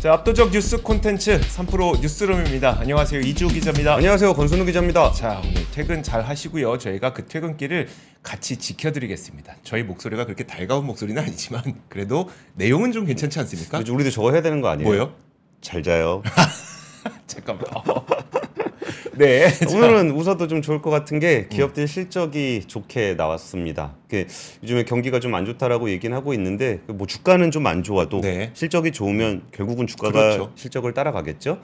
자, 압도적 뉴스 콘텐츠 3프로 뉴스룸입니다. 안녕하세요. 이주 기자입니다. 안녕하세요. 권순우 기자입니다. 자, 오늘 퇴근 잘 하시고요. 저희가 그 퇴근길을 같이 지켜드리겠습니다. 저희 목소리가 그렇게 달가운 목소리는 아니지만 그래도 내용은 좀 괜찮지 않습니까? 요즘 우리도 저거 해야 되는 거 아니에요? 뭐요? 잘 자요. 잠깐만. 네. 오늘은 웃어도 좀 좋을 것 같은 게 기업들 실적이 좋게 나왔습니다. 그 요즘에 경기가 좀 안 좋다라고 얘기는 하고 있는데 뭐 주가는 좀 안 좋아도 네. 실적이 좋으면 결국은 주가가 그렇죠. 실적을 따라가겠죠.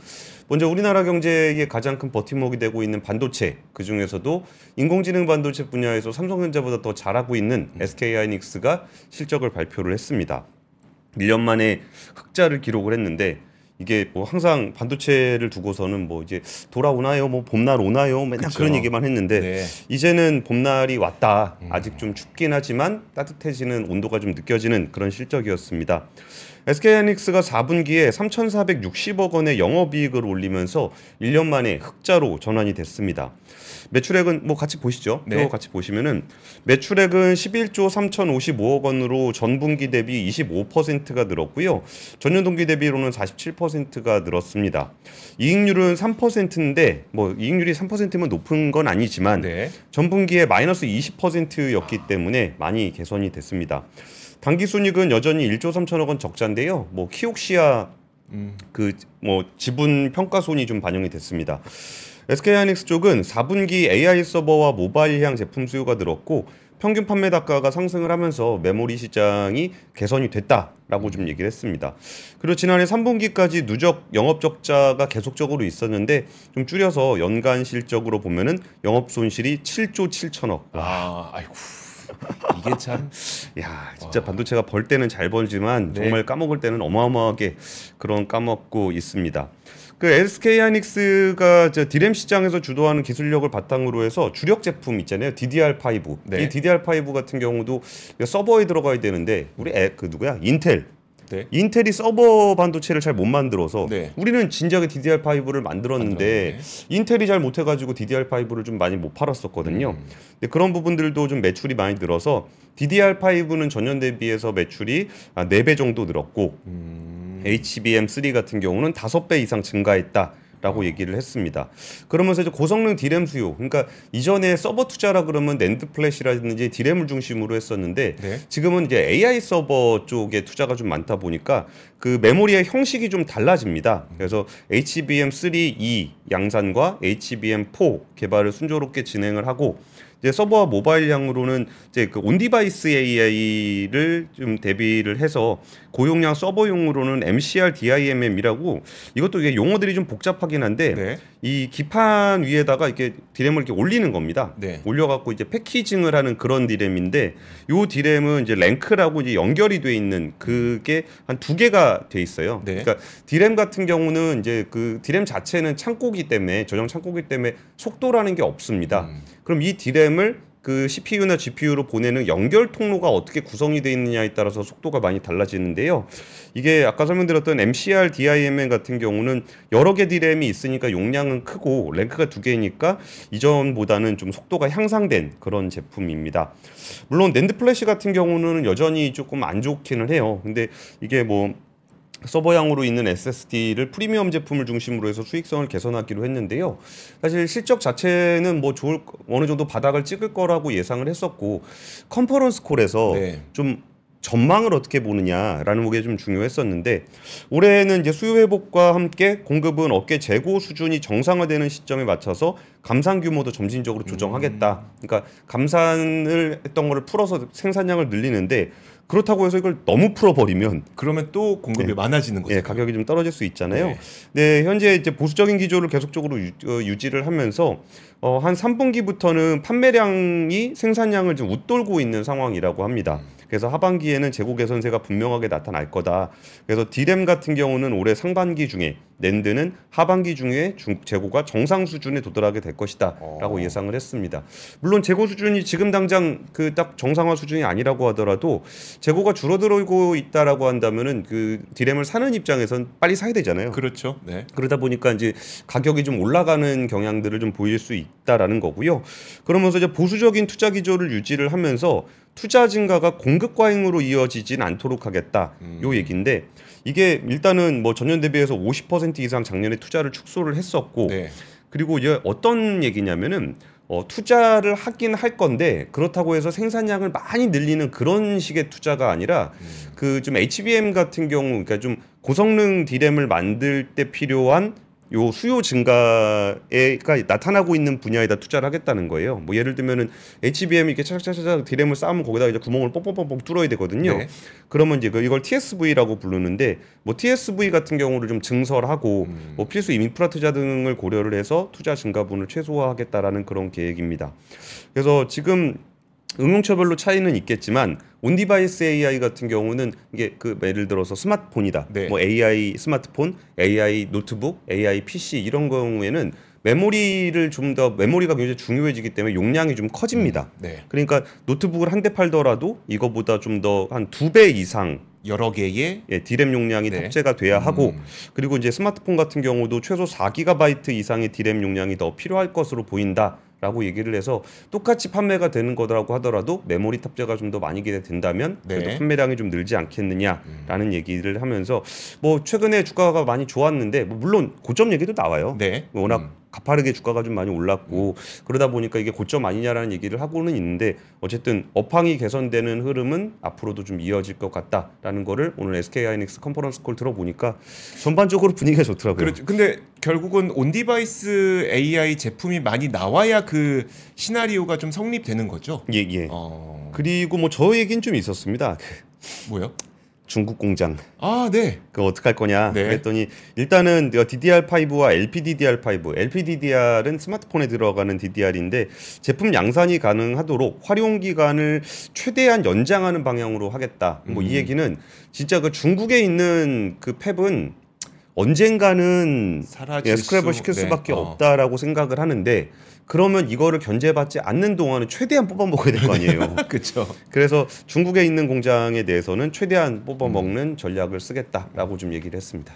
먼저 우리나라 경제의 가장 큰 버팀목이 되고 있는 반도체 그 중에서도 인공지능 반도체 분야에서 삼성전자보다 더 잘하고 있는 SK하이닉스가 실적을 발표를 했습니다. 1년 만에 흑자를 기록을 했는데 이게 뭐 항상 반도체를 두고서는 뭐 이제 돌아오나요? 뭐 봄날 오나요? 맨날. 그런 얘기만 했는데 네. 이제는 봄날이 왔다. 아직 좀 춥긴 하지만 따뜻해지는 온도가 좀 느껴지는 그런 실적이었습니다. SK하이닉스가 4분기에 3,460억 원의 영업이익을 올리면서 1년 만에 흑자로 전환이 됐습니다. 매출액은 뭐 같이 보시죠. 네. 표 같이 보시면은 매출액은 11조 3,055억 원으로 전분기 대비 25%가 늘었고요. 전년 동기 대비로는 47%가 늘었습니다. 이익률은 3%인데 뭐 이익률이 3%면 높은 건 아니지만 네. 전분기에 마이너스 20%였기 때문에 많이 개선이 됐습니다. 당기 순이익은 여전히 1조 3천억 원 적자인데요. 뭐 키옥시아 음. 그뭐 지분 평가 손이 좀 반영이 됐습니다. SK하이닉스 쪽은 4분기 AI 서버와 모바일 향 제품 수요가 늘었고 평균 판매 단가가 상승을 하면서 메모리 시장이 개선이 됐다라고 좀 얘기를 했습니다. 그리고 지난해 3분기까지 누적 영업 적자가 계속적으로 있었는데 좀 줄여서 연간 실적으로 보면은 영업 손실이 7조 7천억. 아, 아이고. 이게 참 야, 진짜 반도체가 벌 때는 잘 벌지만 네. 정말 까먹을 때는 어마어마하게 그런 까먹고 있습니다. 그 SK 하이닉스가 저 디램 시장에서 주도하는 기술력을 바탕으로 해서 주력 제품 있잖아요. DDR5. 네. 이 DDR5 같은 경우도 서버에 들어가야 되는데 우리 애 그 누구야? 인텔. 네. 인텔이 서버 반도체를 잘 못 만들어서 네. 우리는 진작에 DDR5를 만들었는데. 인텔이 잘 못해가지고 DDR5를 좀 많이 못 팔았었거든요. 음. 근데 그런 부분들도 좀 매출이 많이 늘어서 DDR5는 전년 대비해서 매출이 아, 4배 정도 늘었고 음. HBM3 같은 경우는 5배 이상 증가했다. 라고 얘기를 했습니다. 그러면서 이제 고성능 디램 수요, 그러니까 이전에 서버 투자라 그러면 NAND flash라든지 디램을 중심으로 했었는데 네. 지금은 이제 AI 서버 쪽에 투자가 좀 많다 보니까 그 메모리의 형식이 좀 달라집니다. 그래서 HBM3E 양산과 HBM4 개발을 순조롭게 진행을 하고 이제 서버와 모바일 향으로는 이제 그 on-device AI를 좀 대비를 해서 고용량 서버용으로는 MCR DIMM이라고 이것도 이게 용어들이 좀 복잡하긴 한데 네. 이 기판 위에다가 이렇게 디램을 이렇게 올리는 겁니다. 네. 올려갖고 이제 packaging을 하는 그런 디램인데 요 디램은 이제 rank라고 이제 연결이 돼 있는 그게 한 두 개가 돼 있어요. 네. 그러니까 디램 같은 경우는 이제 그 디램 자체는 창고기 때문에 저장 창고기 때문에 속도라는 게 없습니다. 음. 그럼 이 디램을 그 CPU나 GPU로 보내는 연결 통로가 어떻게 구성이 되어 있느냐에 따라서 속도가 많이 달라지는데요. 이게 아까 설명드렸던 MCR DIMM 같은 경우는 여러 개 디램이 있으니까 용량은 크고 rank가 두 개니까 이전보다는 좀 속도가 향상된 그런 제품입니다. 물론 NAND flash 같은 경우는 여전히 조금 안 좋기는 해요. 근데 이게 뭐 서버향으로 있는 SSD를 프리미엄 제품을 중심으로 해서 수익성을 개선하기로 했는데요. 사실 실적 자체는 뭐 좋을 어느 정도 바닥을 찍을 거라고 예상을 했었고 컨퍼런스 콜에서 네. 좀 전망을 어떻게 보느냐라는 게 좀 중요했었는데 올해는 이제 수요 회복과 함께 공급은 업계 재고 수준이 정상화되는 시점에 맞춰서 감산 규모도 점진적으로 조정하겠다. 그러니까 감산을 했던 거를 풀어서 생산량을 늘리는데 그렇다고 해서 이걸 너무 풀어버리면 그러면 또 공급이 네. 많아지는 거죠. 예, 가격이 좀 떨어질 수 있잖아요. 네. 네, 현재 이제 보수적인 기조를 계속적으로 유, 어, 유지를 하면서 어, 한 3분기부터는 판매량이 생산량을 좀 웃돌고 있는 상황이라고 합니다. 그래서 하반기에는 재고 개선세가 분명하게 나타날 거다. 그래서 디램 같은 경우는 올해 상반기 중에 낸드는 하반기 중에 중, 재고가 정상 수준에 도달하게 될 것이다라고 어. 예상을 했습니다. 물론 재고 수준이 지금 당장 그 딱 정상화 수준이 아니라고 하더라도 재고가 줄어들고 있다라고 한다면은 그 디램을 사는 입장에선 빨리 사야 되잖아요. 그렇죠. 네. 그러다 보니까 이제 가격이 좀 올라가는 경향들을 좀 보일 수 있다라는 거고요. 그러면서 이제 보수적인 투자 기조를 유지를 하면서 투자 증가가 공급 과잉으로 이어지진 않도록 하겠다. 음. 요 얘기인데 이게 일단은 뭐 전년 대비해서 50% 이상 작년에 투자를 축소를 했었고 네. 그리고 이제 어떤 얘기냐면은 어, 투자를 하긴 할 건데 그렇다고 해서 생산량을 많이 늘리는 그런 식의 투자가 아니라 음. 그좀 HBM 같은 경우 그러니까 좀 고성능 디램을 만들 때 필요한 요 수요 증가가 나타나고 있는 분야에다 투자를 하겠다는 거예요. 뭐 예를 들면은 HBM 이렇게 차작차작 디램을 쌓으면 거기다가 이제 구멍을 뽕뽕뽕뽕 뚫어야 되거든요. 네. 그러면 이제 그 이걸 TSV라고 부르는데 뭐 TSV 같은 경우를 좀 증설하고 음. 뭐 필수 인프라 투자 등을 고려를 해서 투자 증가분을 최소화하겠다라는 그런 계획입니다. 그래서 지금 응용처별로 차이는 있겠지만 on-device AI 같은 경우는 이게 그 예를 들어서 스마트폰이다. 네. 뭐 AI 스마트폰, AI 노트북, AI PC 이런 경우에는 메모리를 좀 더 메모리가 굉장히 중요해지기 때문에 용량이 좀 커집니다. 네. 그러니까 노트북을 한 대 팔더라도 이거보다 좀 더 한 두 배 이상 여러 개의 예, 디램 용량이 네. 탑재가 돼야 하고 음. 그리고 이제 스마트폰 같은 경우도 최소 4기가바이트 이상의 디램 용량이 더 필요할 것으로 보인다 라고 얘기를 해서 똑같이 판매가 되는 거라고 하더라도 메모리 탑재가 좀 더 많이 된다면 그래도 네. 판매량이 좀 늘지 않겠느냐라는 얘기를 하면서 뭐 최근에 주가가 많이 좋았는데 뭐 물론 고점 얘기도 나와요. 네. 워낙 음. 가파르게 주가가 좀 많이 올랐고 그러다 보니까 이게 고점 아니냐라는 얘기를 하고는 있는데 어쨌든 업황이 개선되는 흐름은 앞으로도 좀 이어질 것 같다라는 거를 오늘 SK 하이닉스 conference call 들어보니까 전반적으로 분위기가 좋더라고요. 그렇죠. 근데 결국은 on-device AI 제품이 많이 나와야 그 시나리오가 좀 성립되는 거죠. 예, 예. 어. 그리고 뭐 저 얘기는 좀 있었습니다. 그 뭐요? 중국 공장 아, 네. 그거 어떡할 거냐 네. 그랬더니 일단은 DDR5와 LPDDR5 LPDDR은 스마트폰에 들어가는 DDR인데 제품 양산이 가능하도록 활용 기간을 최대한 연장하는 방향으로 하겠다 뭐 음. 이 얘기는 진짜 그 중국에 있는 그 팹은 언젠가는 예, 스크랩을 수- 시킬 네. 수밖에 어. 없다라고 생각을 하는데 그러면 이거를 견제받지 않는 동안은 최대한 뽑아 먹어야 될 거 아니에요. 그렇죠. 그래서 중국에 있는 공장에 대해서는 최대한 뽑아 먹는 전략을 쓰겠다라고 좀 얘기를 했습니다.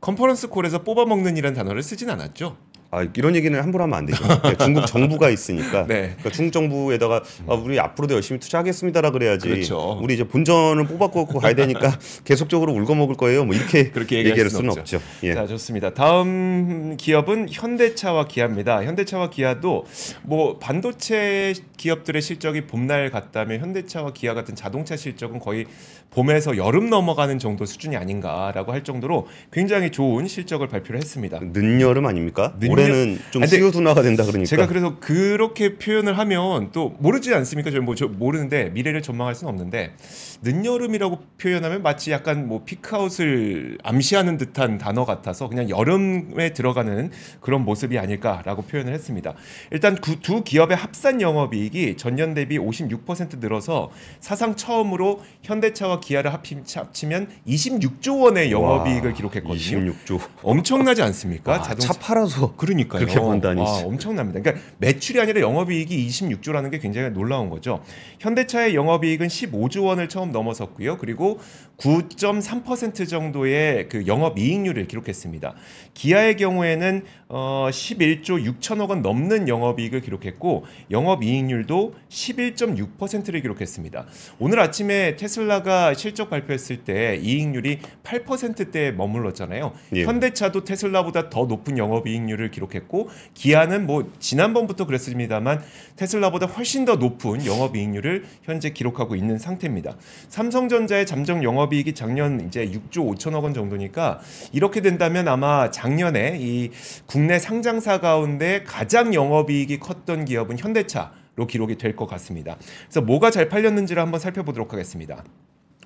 컨퍼런스 콜에서 뽑아 먹는이라는 단어를 쓰진 않았죠. 아 이런 얘기는 함부로 하면 안 되죠. 네, 중국 정부가 있으니까. 네. 그러니까 중국 정부에다가 아, 우리 앞으로도 열심히 투자하겠습니다라 그래야지. 그렇죠. 우리 이제 본전을 뽑아갖고 가야 되니까 계속적으로 울고 먹을 거예요. 뭐 이렇게 그렇게 얘기할 얘기할 수는 수는 없죠. 예. 자 좋습니다. 다음 기업은 현대차와 기아입니다. 현대차와 기아도 뭐 반도체 기업들의 실적이 봄날 같다면 현대차와 기아 같은 자동차 실적은 거의 봄에서 여름 넘어가는 정도 수준이 아닌가라고 할 정도로 굉장히 좋은 실적을 발표를 했습니다. 늦여름 아닙니까? 늦여- 올해는 좀 아니, 근데 수요 둔화가 된다 그러니까. 제가 그래서 그렇게 표현을 하면 또 모르지 않습니까? 저는 뭐 저 모르는데 미래를 전망할 수는 없는데 늦여름이라고 표현하면 마치 약간 뭐 peak out을 암시하는 듯한 단어 같아서 그냥 여름에 들어가는 그런 모습이 아닐까라고 표현을 했습니다. 일단 그 두 기업의 합산 영업이익이 전년 대비 56% 늘어서 사상 처음으로 현대차와 기아를 합치, 합치면 26조 원의 영업이익을 와, 기록했거든요. 26조. 엄청나지 않습니까? 와, 차 팔아서 그러니까요. 그렇게 번다니. 와, 엄청납니다. 그러니까 매출이 아니라 영업이익이 26조라는 게 굉장히 놀라운 거죠. 현대차의 영업이익은 15조 원을 처음 넘어섰고요. 그리고 9.3% 정도의 그 영업 이익률을 기록했습니다. 기아의 경우에는 어, 11조 6천억 원 넘는 영업 이익을 기록했고 영업 이익률도 11.6%를 기록했습니다. 오늘 아침에 테슬라가 실적 발표했을 때 이익률이 8%대에 머물렀잖아요. 예. 현대차도 테슬라보다 더 높은 영업 이익률을 기록했고 기아는 뭐 지난번부터 그랬습니다만 테슬라보다 훨씬 더 높은 영업 이익률을 현재 기록하고 있는 상태입니다. 삼성전자의 잠정 영업 이익이 작년 이제 6조 5천억 원 정도니까 이렇게 된다면 아마 작년에 이 국내 상장사 가운데 가장 영업이익이 컸던 기업은 현대차 로 기록이 될 것 같습니다. 그래서 뭐가 잘 팔렸는지를 한번 살펴보도록 하겠습니다.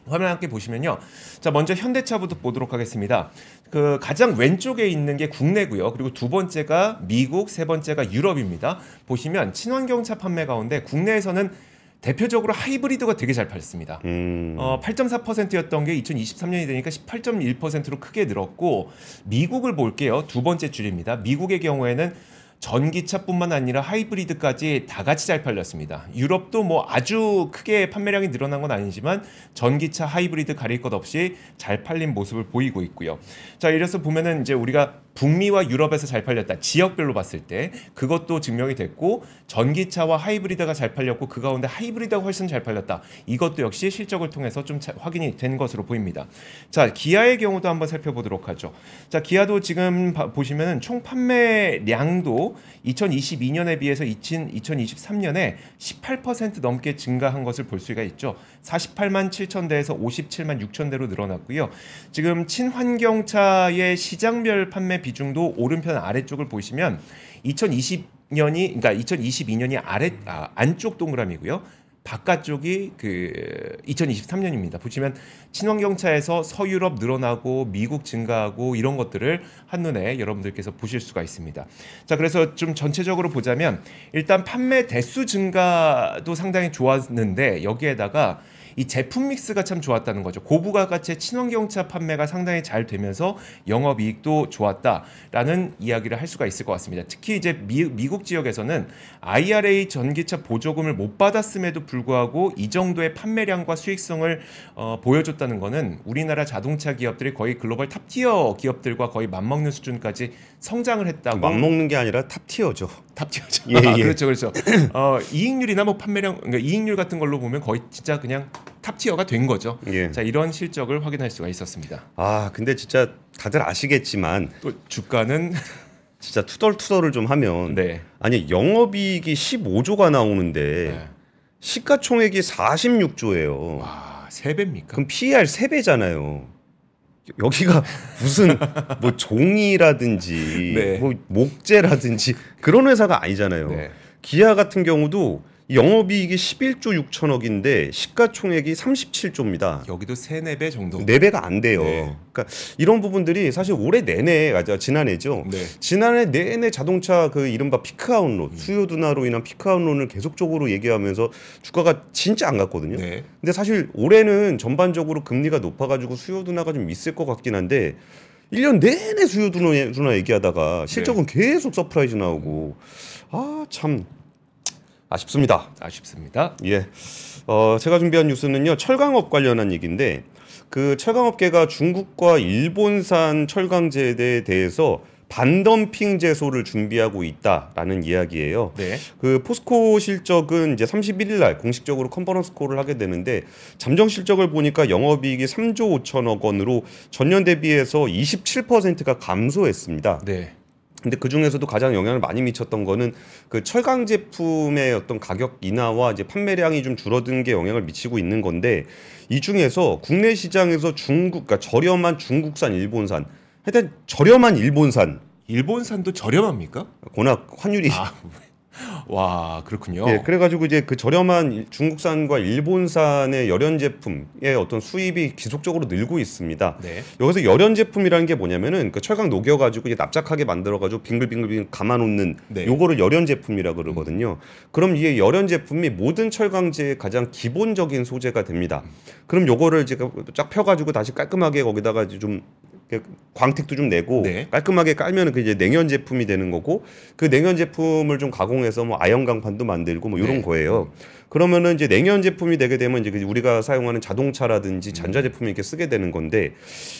화면 함께 보시면요. 자, 먼저 현대차부터 보도록 하겠습니다. 그 가장 왼쪽에 있는 게 국내고요. 그리고 두 번째가 미국, 세 번째가 유럽입니다. 보시면 친환경차 판매 가운데 국내에서는 대표적으로 하이브리드가 되게 잘 팔렸습니다. 음. 어, 8.4%였던 게 2023년이 되니까 18.1%로 크게 늘었고 미국을 볼게요. 두 번째 줄입니다. 미국의 경우에는 전기차뿐만 아니라 하이브리드까지 다 같이 잘 팔렸습니다. 유럽도 뭐 아주 크게 판매량이 늘어난 건 아니지만 전기차, 하이브리드 가릴 것 없이 잘 팔린 모습을 보이고 있고요. 자, 이래서 보면은 이제 우리가 북미와 유럽에서 잘 팔렸다. 지역별로 봤을 때 그것도 증명이 됐고 전기차와 하이브리드가 잘 팔렸고 그 가운데 하이브리드가 훨씬 잘 팔렸다. 이것도 역시 실적을 통해서 좀 차- 확인이 된 것으로 보입니다. 자, 기아의 경우도 한번 살펴보도록 하죠. 자, 기아도 지금 봐- 보시면은 총 판매량도 2022년에 비해서 2023년에 18% 넘게 증가한 것을 볼 수가 있죠. 48만 7천 대에서 57만 6천 대로 늘어났고요. 지금 친환경차의 시장별 판매 비중도 오른편 아래쪽을 보시면 2020년이 그러니까 2022년이 아래 아, 안쪽 동그라미고요. 바깥쪽이 그 2023년입니다. 보시면 친환경차에서 서유럽 늘어나고 미국 증가하고 이런 것들을 한눈에 여러분들께서 보실 수가 있습니다. 자, 그래서 좀 전체적으로 보자면 일단 판매 대수 증가도 상당히 좋았는데 여기에다가 이 제품 믹스가 참 좋았다는 거죠. 고부가 가치의 친환경차 판매가 상당히 잘 되면서 영업 이익도 좋았다라는 이야기를 할 수가 있을 것 같습니다. 특히 이제 미, 미국 지역에서는 IRA 전기차 보조금을 못 받았음에도 불구하고 이 정도의 판매량과 수익성을 어, 보여줬다는 거는 우리나라 자동차 기업들이 거의 글로벌 top tier 기업들과 거의 맞먹는 수준까지 성장을 했다고 맞먹는 게 아니라 탑티어죠. 탑티어죠. 예, 예. 그렇죠, 그렇죠. 어, 이익률이나 뭐 판매량, 그러니까 이익률 같은 걸로 보면 거의 진짜 그냥 top tier가 된 거죠. 예. 자 이런 실적을 확인할 수가 있었습니다. 아 근데 진짜 다들 아시겠지만 또 주가는 진짜 투덜투덜을 좀 하면 네, 아니 영업이익이 15조가 나오는데 네. 시가총액이 46조예요. 와 세 배입니까? 그럼 PER 3배잖아요. 여기가 무슨 뭐 종이라든지 네. 뭐 목재라든지 그런 회사가 아니잖아요. 네. 기아 같은 경우도 영업이익이 11조 6천억인데 시가총액이 37조입니다. 여기도 세네 배 정도. 네 배가 안 돼요. 네. 그러니까 이런 부분들이 사실 올해 내내 맞아 지난해죠. 네. 지난해 내내 자동차 그 이른바 피크아웃론 수요 둔화로 인한 피크아웃론을 계속적으로 얘기하면서 주가가 진짜 안 갔거든요. 네. 근데 사실 올해는 전반적으로 금리가 높아 가지고 수요 둔화가 좀 있을 것 같긴 한데 1년 내내 수요 둔화, 둔화 얘기하다가 실적은 계속 surprise 나오고 아 참 아쉽습니다. 아쉽습니다. 예. 어, 제가 준비한 뉴스는요. 철강업 관련한 얘기인데 그 철강업계가 중국과 일본산 철강재에 대해서 반덤핑 제소를 준비하고 있다라는 이야기예요. 네. 그 포스코 실적은 이제 31일 날 공식적으로 conference call을 하게 되는데 잠정 실적을 보니까 영업이익이 3조 5천억 원으로 전년 대비해서 27%가 감소했습니다. 네. 근데 그 중에서도 가장 영향을 많이 미쳤던 거는 그 철강 제품의 어떤 가격 인하와 이제 판매량이 좀 줄어든 게 영향을 미치고 있는 건데 이 중에서 국내 시장에서 중국, 그러니까 저렴한 중국산, 일본산, 하여튼 저렴한 일본산, 일본산도 저렴합니까? 워낙 환율이 아, 와 그렇군요. 예, 그래가지고 이제 그 저렴한 일- 중국산과 일본산의 열연 제품의 어떤 수입이 지속적으로 늘고 있습니다. 네. 여기서 열연 제품이라는 게 뭐냐면은 그 철강 녹여가지고 이제 납작하게 만들어가지고 빙글빙글 감아놓는 네. 요거를 열연 제품이라 고 그러거든요. 그럼 이게 열연 제품이 모든 철강제의 가장 기본적인 소재가 됩니다. 그럼 요거를 이제 쫙 펴가지고 다시 깔끔하게 거기다가 좀 광택도 좀 내고 네. 깔끔하게 깔면은 그 이제 냉연 제품이 되는 거고 그 냉연 제품을 좀 가공해서 뭐 아연 강판도 만들고 뭐 이런 네. 거예요. 그러면은 이제 냉연 제품이 되게 되면 이제 그 우리가 사용하는 자동차라든지 전자 제품이 이렇게 쓰게 되는 건데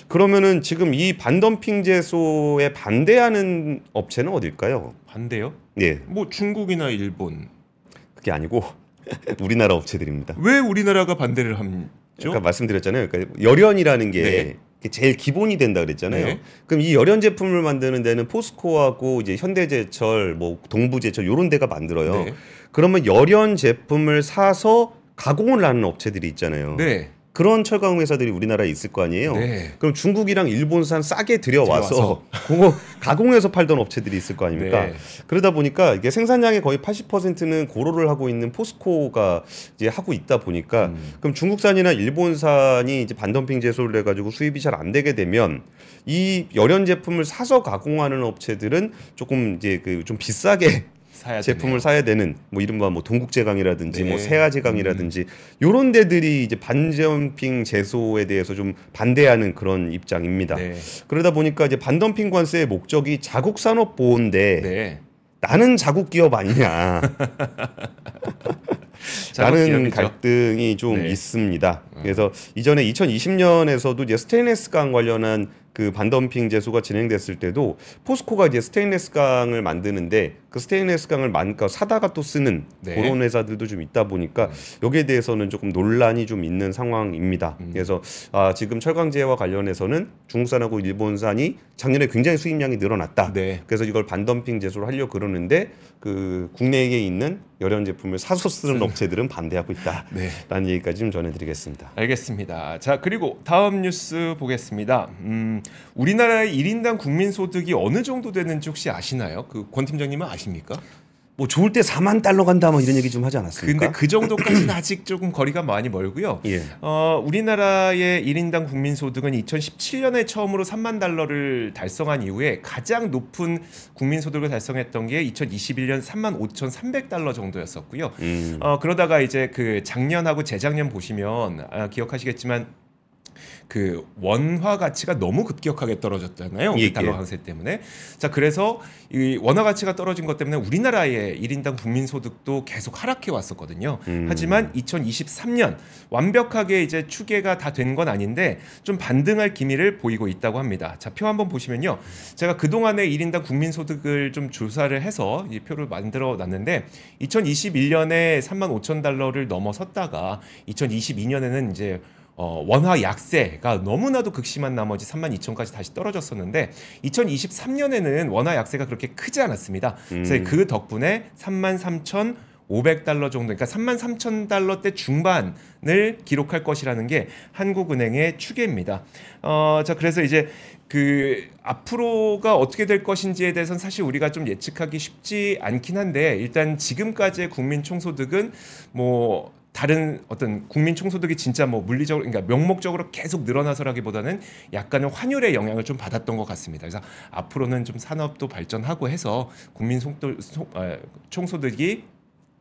그러면은 지금 이 반덤핑 제소에 반대하는 업체는 어딜까요? 반대요? 예, 뭐 중국이나 일본. 그게 아니고 우리나라 업체들입니다. 왜 우리나라가 반대를 함죠? 아까 말씀드렸잖아요. 그러니까 열연이라는 게 네. 제일 기본이 된다 그랬잖아요. 네. 그럼 이 열연 제품을 만드는 데는 포스코하고 이제 현대제철, 뭐 동부제철 요런 데가 만들어요. 네. 그러면 열연 제품을 사서 가공을 하는 업체들이 있잖아요. 네. 그런 철강 회사들이 우리나라에 있을 거 아니에요. 네. 그럼 중국이랑 일본산 싸게 들여와서 그거 가공해서 팔던 업체들이 있을 거 아닙니까? 네. 그러다 보니까 이게 생산량의 거의 80%는 고로를 하고 있는 포스코가 이제 하고 있다 보니까 음. 그럼 중국산이나 일본산이 이제 반덤핑 제소를 해 가지고 수입이 잘 안 되게 되면 이 열연 제품을 사서 가공하는 업체들은 조금 이제 그 좀 비싸게 사야 제품을 사야 되는 뭐 이른바 뭐 동국제강이라든지 네. 뭐 세아제강이라든지 요런 데들이 이제 반덤핑 제소에 대해서 좀 반대하는 그런 입장입니다. 네. 그러다 보니까 이제 반덤핑 관세의 목적이 자국 산업 보호인데 네. 나는 자국 기업 아니냐. 라는 기업이죠. 갈등이 좀 네. 있습니다. 그래서 이전에 2020년에서도 이제 스테인레스강 관련한 그 반덤핑 제소가 진행됐을 때도 포스코가 이제 스테인레스 강을 만드는데 그 스테인레스 강을 만 그러니까 사다가 또 쓰는 네. 그런 회사들도 좀 있다 보니까 여기에 대해서는 조금 논란이 좀 있는 상황입니다. 음. 그래서 아, 지금 철강제와 관련해서는 중국산하고 일본산이 작년에 굉장히 수입량이 늘어났다. 네. 그래서 이걸 반덤핑 제소를 하려 고 그러는데 그 국내에 있는 열연 제품을 사서 쓰는 업체들은 반대하고 있다. 네. 라는 얘기까지 좀 전해드리겠습니다. 알겠습니다. 자 그리고 다음 뉴스 보겠습니다. 음, 우리나라의 1인당 국민 소득이 어느 정도 되는지 혹시 아시나요? 그 권 팀장님은 아십니까? 뭐 좋을 때 4만 달러 간다 뭐 이런 얘기 좀 하지 않았습니까? 근데 그 정도까지는 아직 조금 거리가 많이 멀고요. 예. 어, 우리나라의 1인당 국민 소득은 2017년에 처음으로 3만 달러를 달성한 이후에 가장 높은 국민 소득을 달성했던 게 2021년 3만 5,300달러 정도였었고요. 음. 어, 그러다가 이제 그 작년하고 재작년 보시면 아, 기억하시겠지만 그 원화 가치가 너무 급격하게 떨어졌잖아요. 예, 이 달러 예. 강세 때문에. 자, 그래서 이 원화 가치가 떨어진 것 때문에 우리나라의 1인당 국민 소득도 계속 하락해 왔었거든요. 음. 하지만 2023년 완벽하게 이제 추계가 다 된 건 아닌데 좀 반등할 기미를 보이고 있다고 합니다. 자, 표 한번 보시면요. 제가 그동안의 1인당 국민 소득을 좀 조사를 해서 이 표를 만들어 놨는데 2021년에 3만 5천 달러를 넘어섰다가 2022년에는 이제 어, 원화 약세가 너무나도 극심한 나머지 3만 2천까지 다시 떨어졌었는데 2023년에는 원화 약세가 그렇게 크지 않았습니다. 그래서 음. 그 덕분에 3만 3천 500달러 정도, 그러니까 3만 3천 달러대 중반을 기록할 것이라는 게 한국은행의 추계입니다. 어, 자, 그래서 이제 그 앞으로가 어떻게 될 것인지에 대해서는 사실 우리가 좀 예측하기 쉽지 않긴 한데 일단 지금까지의 국민 총소득은 뭐 다른 어떤 국민 총소득이 진짜 뭐 물리적으로 그러니까 명목적으로 계속 늘어나서라기보다는 약간의 환율의 영향을 좀 받았던 것 같습니다. 그래서 앞으로는 좀 산업도 발전하고 해서 국민 속도, 소, 아, 총소득이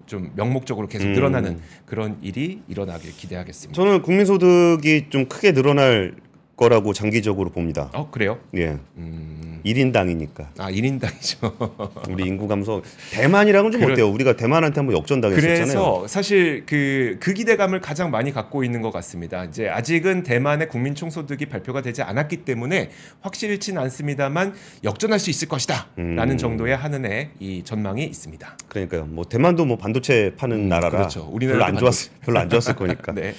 좀 명목적으로 계속 음. 늘어나는 그런 일이 일어나길 기대하겠습니다. 저는 국민소득이 좀 크게 늘어날 거라고 장기적으로 봅니다. 어 그래요? 예. 음, 1인당이니까. 아 1인당이죠. 우리 인구 감소 대만이랑은 좀 그래- 어때요? 우리가 대만한테 한번 역전당했었잖아요. 그래서 사실 그, 그 기대감을 가장 많이 갖고 있는 것 같습니다. 이제 아직은 대만의 국민 총소득이 발표가 되지 않았기 때문에 확실치는 않습니다만 역전할 수 있을 것이다라는 음. 정도의 한은의 이 전망이 있습니다. 그러니까요. 뭐 대만도 뭐 반도체 파는 음, 나라라 그렇죠. 별로 우리나라도 안 좋았 별로 안 좋았을 거니까. 네,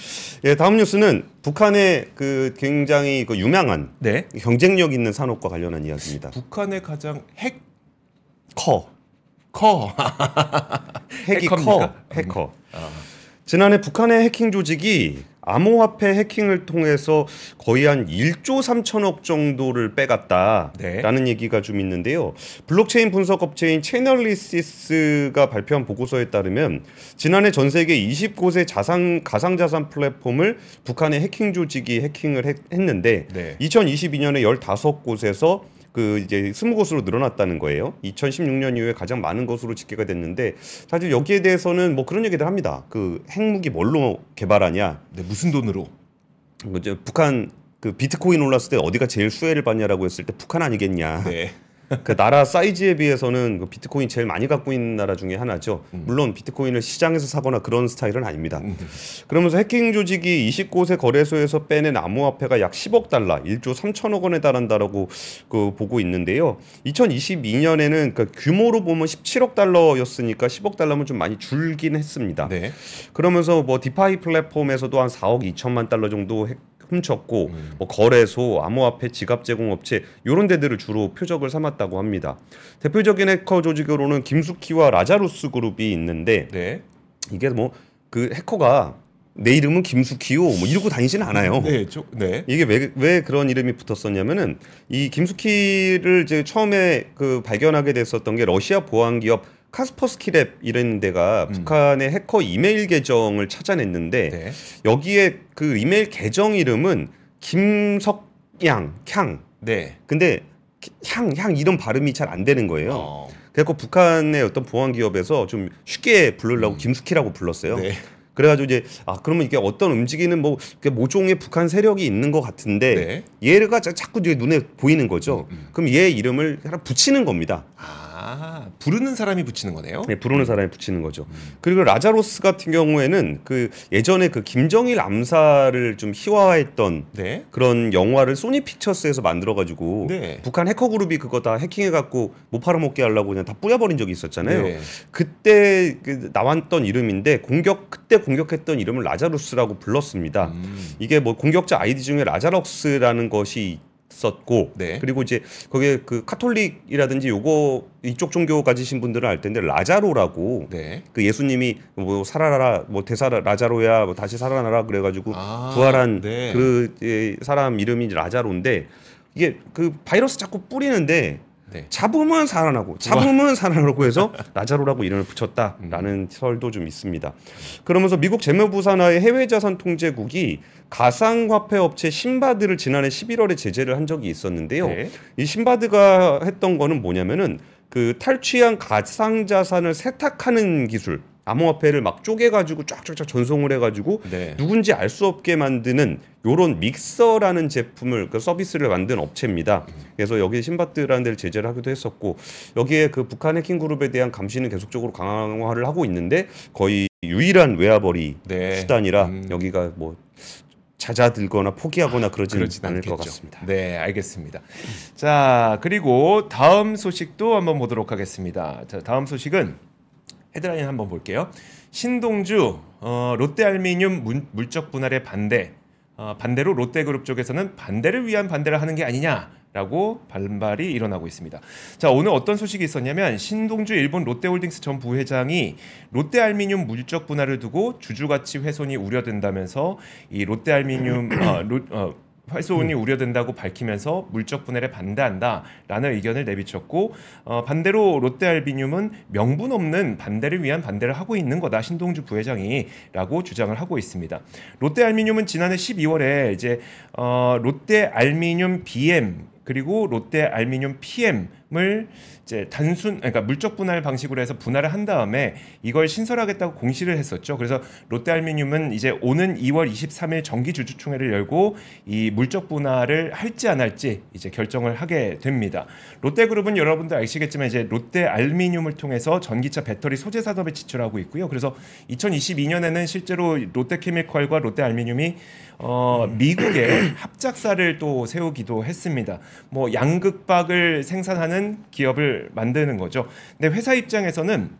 예, 다음 뉴스는 북한의 그 굉장히 그 유명한 네. 경쟁력 있는 산업과 관련한 이야기입니다. 북한의 가장 핵 커 커. 핵이? 커 해커. 아, 지난해 북한의 해킹 조직이 암호화폐 해킹을 통해서 거의 한 1조 3천억 정도를 빼갔다라는 얘기가 좀 있는데요. 블록체인 분석 업체인 체이널리시스가 발표한 보고서에 따르면 지난해 전 세계 20곳의 자산 가상 자산 플랫폼을 북한의 해킹 조직이 해킹을 했, 했는데 네. 2022년에 15곳에서 그 이제 20곳으로 늘어났다는 거예요. 2016년 이후에 가장 많은 것으로 집계가 됐는데 사실 여기에 대해서는 뭐 그런 얘기들 합니다. 그 핵무기 뭘로 개발하냐? 네 무슨 돈으로? 그 이제 북한 그 비트코인 올랐을 때 어디가 제일 수혜를 받냐라고 했을 때 북한 아니겠냐. 네. 그 나라 사이즈에 비해서는 그 비트코인 제일 많이 갖고 있는 나라 중에 하나죠. 물론 비트코인을 시장에서 사거나 그런 스타일은 아닙니다. 음. 그러면서 해킹 조직이 20곳의 거래소에서 빼낸 암호화폐가 약 10억 달러, 1조 3천억 원에 달한다라고 그 보고 있는데요. 2022년에는 그 규모로 보면 17억 달러였으니까 10억 달러면 좀 많이 줄긴 했습니다. 네. 그러면서 뭐 DeFi 플랫폼에서도 한 4억 2천만 달러 정도 해- 훔쳤고 음. 뭐 거래소, 암호화폐 지갑 제공업체 이런 데들을 주로 표적을 삼았다고 합니다. 대표적인 해커 조직으로는 김수키와 라자루스 그룹이 있는데 네. 이게 뭐 그 해커가 내 이름은 김수키요 뭐 이러고 다니지는 않아요. 네. 저, 네. 이게 왜, 왜 그런 이름이 붙었었냐면은 이 김수키를 이제 처음에 그 발견하게 됐었던 게 러시아 보안 기업 카스퍼스키랩 이런 데가 음. 북한의 해커 이메일 계정을 찾아냈는데 네. 여기에 그 이메일 계정 이름은 김석양 향 네. 근데 향 향 이런 발음이 잘 안 되는 거예요. 어. 그래서 북한의 어떤 보안 기업에서 좀 쉽게 부르려고 김숙희라고 불렀어요. 네. 그래가지고 이제 아 그러면 이게 어떤 움직이는 뭐 모종의 북한 세력이 있는 것 같은데 네. 얘가 자- 자꾸 이제 눈에 보이는 거죠. 음, 음. 그럼 얘 이름을 하나 붙이는 겁니다. 아. 아 부르는 사람이 붙이는 거네요. 네, 부르는 사람이 붙이는 거죠. 그리고 라자루스 같은 경우에는 그 예전에 그 김정일 암살을 좀 희화화했던 네. 그런 영화를 소니 픽처스에서 만들어가지고 네. 북한 해커 그룹이 그거 다 해킹해갖고 못 팔아먹게 하려고 그냥 다 뿌려버린 적이 있었잖아요. 네. 그때 그 나왔던 이름인데 공격 그때 공격했던 이름을 라자루스라고 불렀습니다. 음. 이게 뭐 공격자 아이디 중에 라자루스라는 것이 있었고 네. 그리고 이제 거기에 그 카톨릭이라든지 요거 이쪽 종교 가지신 분들은 알 텐데 라자로라고 네. 그 예수님이 뭐 살아라 뭐 대사 라자로야 뭐 다시 살아나라 그래가지고 아, 부활한 네. 그 예, 사람 이름이 라자로인데 이게 그 바이러스 자꾸 뿌리는데 네. 잡으면 살아나고 잡으면 살아나고 해서 라자로라고 이름을 붙였다라는 음. 설도 좀 있습니다. 그러면서 미국 재무부 산하의 해외 자산 통제국이 가상화폐 업체 신바드를 지난해 11월에 제재를 한 적이 있었는데요. 네. 이 신바드가 했던 거는 뭐냐면은 그 탈취한 가상 자산을 세탁하는 기술 암호화폐를 막 쪼개가지고 쫙쫙쫙 전송을 해가지고 네. 누군지 알 수 없게 만드는 요런 믹서라는 제품을 그 서비스를 만든 업체입니다. 그래서 여기에 신바트라는 데를 제재를 하기도 했었고 여기에 그 북한 해킹 그룹에 대한 감시는 계속적으로 강화를 하고 있는데 거의 유일한 외화벌이 네. 수단이라 음. 여기가 뭐 잦아들거나 포기하거나 그러지는 그러진 않을 않겠죠. 것 같습니다. 네, 알겠습니다. 자, 그리고 다음 소식도 한번 보도록 하겠습니다. 자, 다음 소식은 헤드라인 한번 볼게요. 신동주 어, 롯데알미늄 문- 물적 분할의 반대. 어, 반대로 롯데그룹 쪽에서는 반대를 위한 반대를 하는 게 아니냐라고 반발이 일어나고 있습니다. 자, 오늘 어떤 소식이 있었냐면 신동주 일본 롯데홀딩스 전 부회장이 롯데알미늄 물적 분할을 두고 주주 가치 훼손이 우려된다면서 이 롯데알미늄 어, 로, 어, 훼손이 우려된다고 밝히면서 물적 분할에 반대한다라는 의견을 내비쳤고 어, 반대로 롯데알비늄은 명분 없는 반대를 위한 반대를 하고 있는 거다 신동주 부회장이라고 주장을 하고 있습니다. 롯데알미늄은 지난해 12월에 이제 어, 롯데알미늄 BM 그리고 롯데알미늄 PM 을 이제 단순 그러니까 물적 분할 방식으로 해서 분할을 한 다음에 이걸 신설하겠다고 공시를 했었죠. 그래서 롯데알미늄은 이제 오는 2월 23일 정기 주주총회를 열고 이 물적 분할을 할지 안 할지 이제 결정을 하게 됩니다. 롯데그룹은 여러분들 아시겠지만 이제 롯데알미늄을 통해서 전기차 배터리 소재 산업에 진출하고 있고요. 그래서 2022년에는 실제로 롯데케미컬과 롯데알미늄이 어, 미국에 합작사를 또 세우기도 했습니다. 뭐 양극박을 생산하는 기업을 만드는 거죠. 근데 회사 입장에서는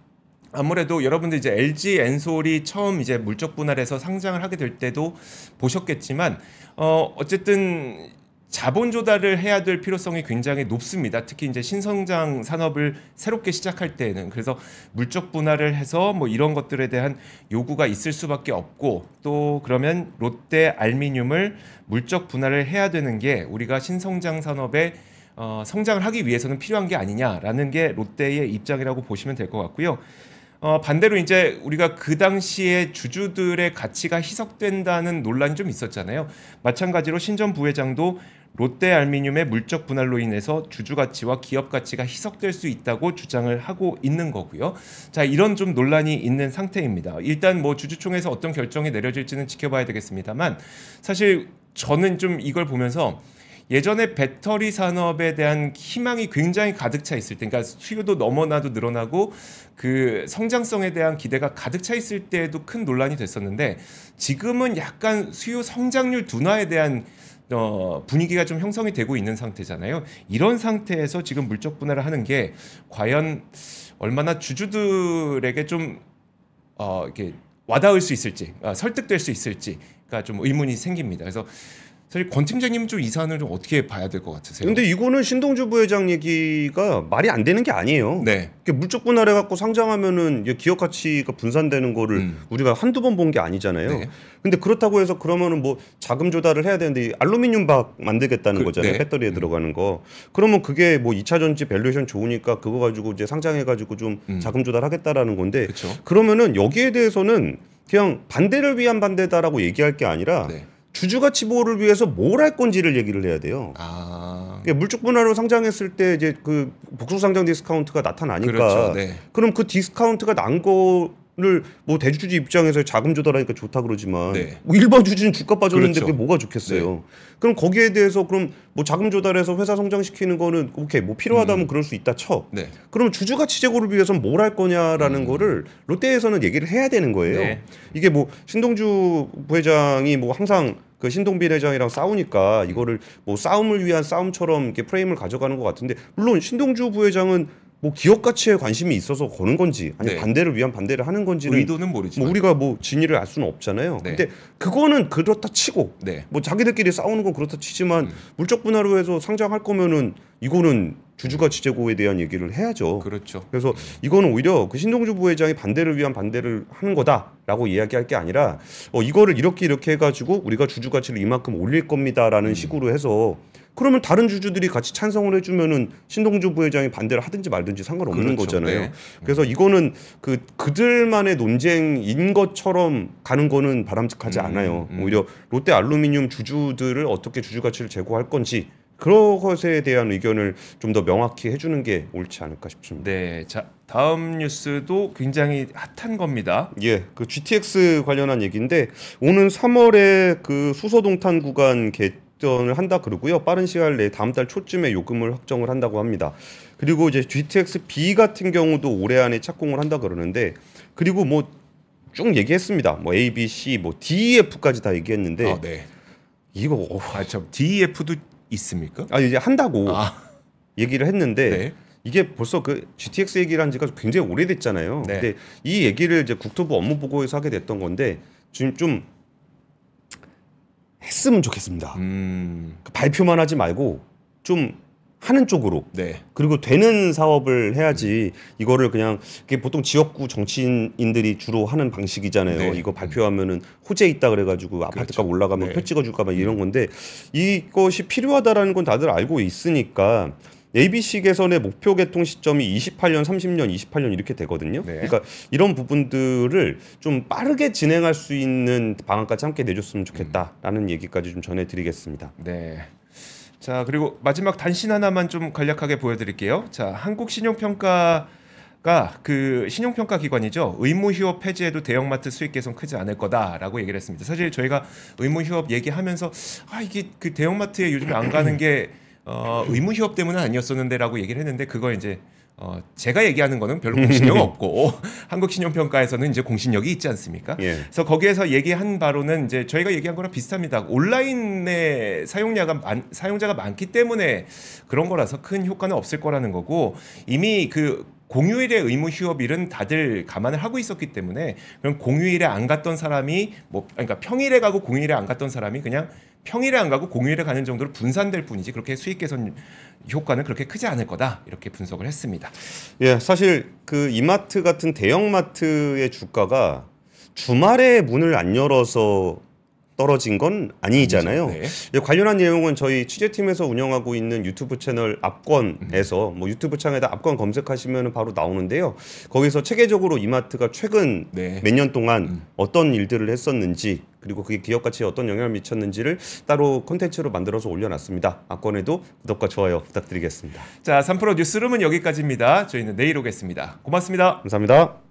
아무래도 여러분들 이제 LG 엔솔이 처음 이제 물적 분할해서 상장을 하게 될 때도 보셨겠지만 어 어쨌든 자본 조달을 해야 될 필요성이 굉장히 높습니다. 특히 이제 신성장 산업을 새롭게 시작할 때에는 그래서 물적 분할을 해서 뭐 이런 것들에 대한 요구가 있을 수밖에 없고 또 그러면 롯데 알미늄을 물적 분할을 해야 되는 게 우리가 신성장 산업에 어, 성장을 하기 위해서는 필요한 게 아니냐라는 게 롯데의 입장이라고 보시면 될 것 같고요. 어, 반대로 이제 우리가 그 당시에 주주들의 가치가 희석된다는 논란이 좀 있었잖아요. 마찬가지로 신전 부회장도 롯데 알미늄의 물적 분할로 인해서 주주 가치와 기업 가치가 희석될 수 있다고 주장을 하고 있는 거고요. 자, 이런 좀 논란이 있는 상태입니다. 일단 뭐 주주총회에서 어떤 결정이 내려질지는 지켜봐야 되겠습니다만 사실 저는 좀 이걸 보면서 예전에 배터리 산업에 대한 희망이 굉장히 가득 차 있을 때, 그러니까 수요도 너무나도 늘어나고 그 성장성에 대한 기대가 가득 차 있을 때에도 큰 논란이 됐었는데 지금은 약간 수요 성장률 둔화에 대한 어, 분위기가 좀 형성이 되고 있는 상태잖아요. 이런 상태에서 지금 물적 분할을 하는 게 과연 얼마나 주주들에게 좀 어, 이렇게 와닿을 수 있을지, 아, 설득될 수 있을지가 좀 의문이 생깁니다. 그래서 사실 권 팀장님 좀 이 사안을 좀 어떻게 봐야 될 것 같으세요? 근데 이거는 신동주 부회장 얘기가 말이 안 되는 게 아니에요. 네, 물적 분할해 갖고 상장하면은 기업 가치가 분산되는 거를 음. 우리가 한두 번 본 게 아니잖아요. 네. 근데 그렇다고 해서 그러면은 뭐 자금 조달을 해야 되는데 이 알루미늄 박 만들겠다는 그, 거잖아요. 네. 배터리에 들어가는 거. 그러면 그게 뭐 2차 전지 valuation 좋으니까 그거 가지고 이제 상장해 가지고 좀 음. 자금 조달하겠다라는 건데 그렇죠. 그러면은 여기에 대해서는 그냥 반대를 위한 반대다라고 얘기할 게 아니라 네. 주주 가치 보호를 위해서 뭘 할 건지를 얘기를 해야 돼요. 아, 그러니까 물적 분할로 상장했을 때 이제 그 복수 상장 디스카운트가 나타나니까 그렇죠. 네. 그럼 그 디스카운트가 난 거는 뭐 대주주 입장에서 자금 조달하니까 좋다 그러지만 네. 뭐 일반 주주는 주가 빠졌는데 그렇죠. 그게 뭐가 좋겠어요. 그럼 거기에 대해서 그럼 뭐 자금 조달해서 회사 성장시키는 거는 오케이 뭐 필요하다면 그럴 수 있다 쳐. 네. 그러면 주주 가치 제고를 위해서는 뭘할 거냐라는 거를 롯데에서는 얘기를 해야 되는 거예요. 네. 이게 뭐 신동주 부회장이 뭐 항상 그 신동빈 회장이랑 싸우니까 이거를 뭐 싸움을 위한 싸움처럼 이렇게 프레임을 가져가는 것 같은데 물론 신동주 부회장은 뭐 기업 가치에 관심이 있어서 거는 건지 아니 네. 반대를 위한 반대를 하는 건지는 의도는 모르지만 뭐 우리가 뭐 진위를 알 수는 없잖아요. 네. 근데 그거는 그렇다 치고 네. 뭐 자기들끼리 싸우는 건 그렇다 치지만 음. 물적 분할로 해서 상장할 거면은 이거는 주주가치 제고에 대한 얘기를 해야죠. 그렇죠. 그래서 이거는 오히려 그 신동주 부회장이 반대를 위한 반대를 하는 거다라고 이야기할 게 아니라 어 이거를 이렇게 이렇게 해가지고 우리가 주주 가치를 이만큼 올릴 겁니다라는 식으로 해서 그러면 다른 주주들이 같이 찬성을 해주면은 신동주 부회장이 반대를 하든지 말든지 상관없는 그렇죠. 거잖아요. 네. 그래서 이거는 그 그들만의 논쟁인 것처럼 가는 거는 바람직하지 음, 않아요. 음. 오히려 롯데 알루미늄 주주들을 어떻게 주주 가치를 제고할 건지 그런 것에 대한 의견을 좀 더 명확히 해주는 게 옳지 않을까 싶습니다. 네. 자, 다음 뉴스도 굉장히 핫한 겁니다. 예, 그 GTX 관련한 얘기인데 오는 3월에 그 수소동탄 구간 개전을 한다 그러고요. 빠른 시간 내에 다음 달 초쯤에 요금을 확정을 한다고 합니다. 그리고 이제 GTX B 같은 경우도 올해 안에 착공을 한다 그러는데 그리고 뭐 쭉 얘기했습니다. 뭐 A, B, C, 뭐 D, F까지 다 얘기했는데 아, 네. 이거 어, 아, 참 DEF도 있습니까? 아 이제 한다고 아, 얘기를 했는데 네. 이게 벌써 그 GTX 얘기를 한 지가 굉장히 오래됐잖아요. 네. 근데 이 얘기를 이제 국토부 업무 보고에서 하게 됐던 건데 지금 좀 했으면 좋겠습니다. 음. 그 발표만 하지 말고 좀 하는 쪽으로 네. 그리고 되는 사업을 해야지 이거를 그냥 이게 보통 지역구 정치인들이 주로 하는 방식이잖아요. 네. 이거 발표하면은 호재 있다 그래가지고 그렇죠. 올라가면 네. 표 찍어줄까 봐 이런 건데 이것이 필요하다라는 건 다들 알고 있으니까 ABC 개선의 목표 개통 시점이 28년, 30년, 28년 이렇게 되거든요. 네. 그러니까 이런 부분들을 좀 빠르게 진행할 수 있는 방안까지 함께 내줬으면 좋겠다라는 얘기까지 좀 전해드리겠습니다. 네. 자 그리고 마지막 단신 하나만 좀 간략하게 보여드릴게요. 자 한국 신용평가 가 그 신용평가 기관이죠. 의무휴업 폐지에도 대형마트 수익 개선 크지 않을 거다라고 얘기를 했습니다. 사실 저희가 의무휴업 얘기하면서 아 이게 그 대형마트에 요즘에 안 가는 게 어, 의무휴업 때문은 아니었었는데라고 얘기를 했는데 그거 이제 어, 제가 얘기하는 거는 별로 공신력 없고 한국 신용평가에서는 이제 공신력이 있지 않습니까? 예. 그래서 거기에서 얘기한 바로는 이제 저희가 얘기한 거랑 비슷합니다. 온라인에 사용자가 많, 사용자가 많기 때문에 그런 거라서 큰 효과는 없을 거라는 거고 이미 그 공휴일에 의무 휴업일은 다들 감안을 하고 있었기 때문에 그럼 공휴일에 안 갔던 사람이 뭐 그러니까 평일에 가고 공휴일에 안 갔던 사람이 그냥 평일에 안 가고 공휴일에 가는 정도로 분산될 뿐이지 그렇게 수익 개선 효과는 그렇게 크지 않을 거다 이렇게 분석을 했습니다. 예, 사실 그 이마트 같은 대형 마트의 주가가 주말에 문을 안 열어서 떨어진 건 아니잖아요. 네. 예, 관련한 내용은 저희 취재팀에서 운영하고 있는 유튜브 채널 압권에서 뭐 유튜브 창에다 압권 검색하시면 바로 나오는데요. 거기서 체계적으로 이마트가 최근 네. 몇년 동안 어떤 일들을 했었는지 그리고 그게 기업 가치에 어떤 영향을 미쳤는지를 따로 콘텐츠로 만들어서 올려놨습니다. 압권에도 구독과 좋아요 부탁드리겠습니다. 자, 3프로 뉴스룸은 여기까지입니다. 저희는 내일 오겠습니다. 고맙습니다. 감사합니다.